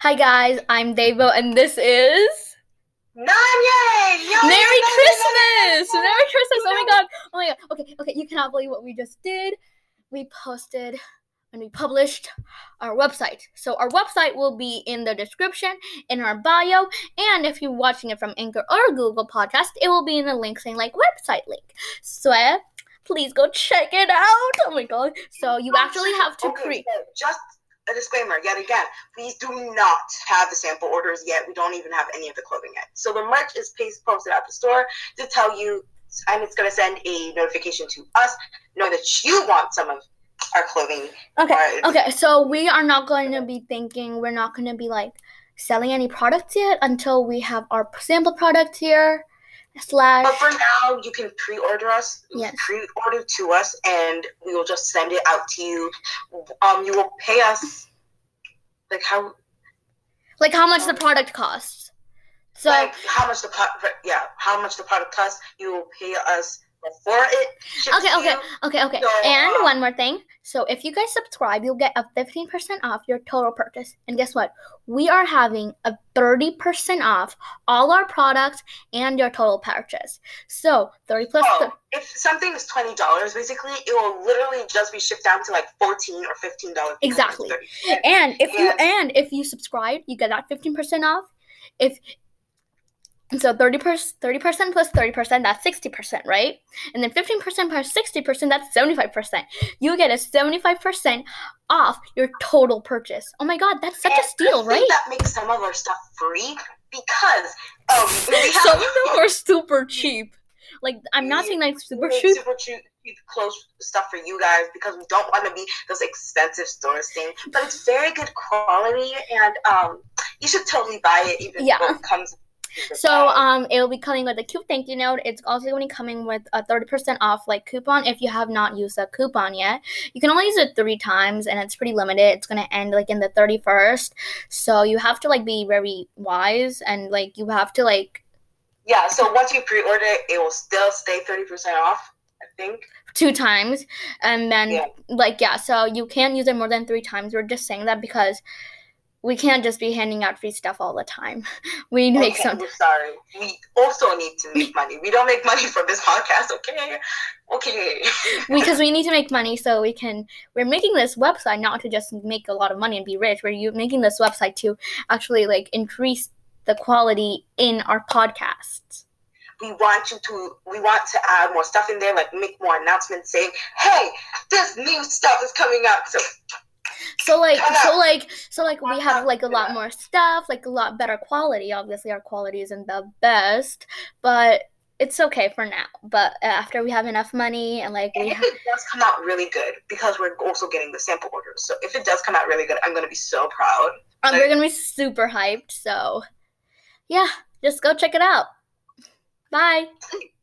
Hi guys, I'm Debo, and this is Nonye! Yo, Merry Christmas! Merry Christmas! Oh my god! Oh my god! Okay, okay, you cannot believe what we just did. We posted and we published our website. So our website will be in the description, in our bio, and if you're watching it from Anchor or Google Podcast, it will be in the link saying like website link. So uh, please go check it out. Oh my god! So you actually have to create. just a disclaimer yet again. Please do not have the sample orders yet. We don't even have any of the clothing yet. So the merch is posted at the store to tell you, and it's going to send a notification to us, know that you want some of our clothing. Okay, okay. So we are not going to be thinking. We're not going to be like selling any products yet until we have our sample product here. Slash. But for now, you can pre-order us. Yes. Pre-order to us, and we will just send it out to you. Um, you will pay us. Like how? like how much the product costs. So like how much the pro- yeah how much the product costs you will pay us before it okay, okay, okay, okay. So, And uh, one more thing. So if you guys subscribe, you'll get a fifteen percent off your total purchase. And guess what? We are having a thirty percent off all our products and your total purchase. So thirty plus. Oh, thir- if twenty dollars, basically, it will literally just be shipped down to like fourteen or fifteen dollars. Exactly. And if you and if you subscribe, you get that fifteen percent off. If so, thirty percent, thirty percent plus thirty percent, that's sixty percent, right? And then fifteen percent plus sixty percent, that's seventy-five percent. You get a seventy-five percent off your total purchase. Oh my God, that's such a steal, right? That makes some of our stuff free because um we have Some of them are super cheap. Like I'm not saying like super cheap. super cheap clothes stuff for you guys because we don't want to be those expensive stores thing. But it's very good quality, and um, you should totally buy it even Yeah. though it comes. So um, it will be coming with a cute thank you note. It's also going to be coming with a thirty percent off like coupon if you have not used that coupon yet. You can only use it three times, and it's pretty limited. It's going to end like in the thirty first, so you have to like be very wise and like you have to like Yeah, so once you pre-order it, it will still stay thirty percent off. I think. two times, and then Yeah. like yeah, so you can't use it more than three times. We're just saying that because. We can't just be handing out free stuff all the time. We make Okay, some we're sorry. We also need to make money. We don't make money from this podcast, okay? Okay. because we need to make money so we can we're making this website not to just make a lot of money and be rich we're making this website to actually like increase the quality in our podcasts we want you to we want to add more stuff in there, like make more announcements saying, Hey, this new stuff is coming out. So so like so like so like we have like a lot more stuff like a lot better quality obviously our quality isn't the best but it's okay for now but after we have enough money and like and we if have it does come out really good, because we're also getting the sample orders. So if it does come out really good, I'm gonna be so proud. um, we're gonna be super hyped so yeah just go check it out. Bye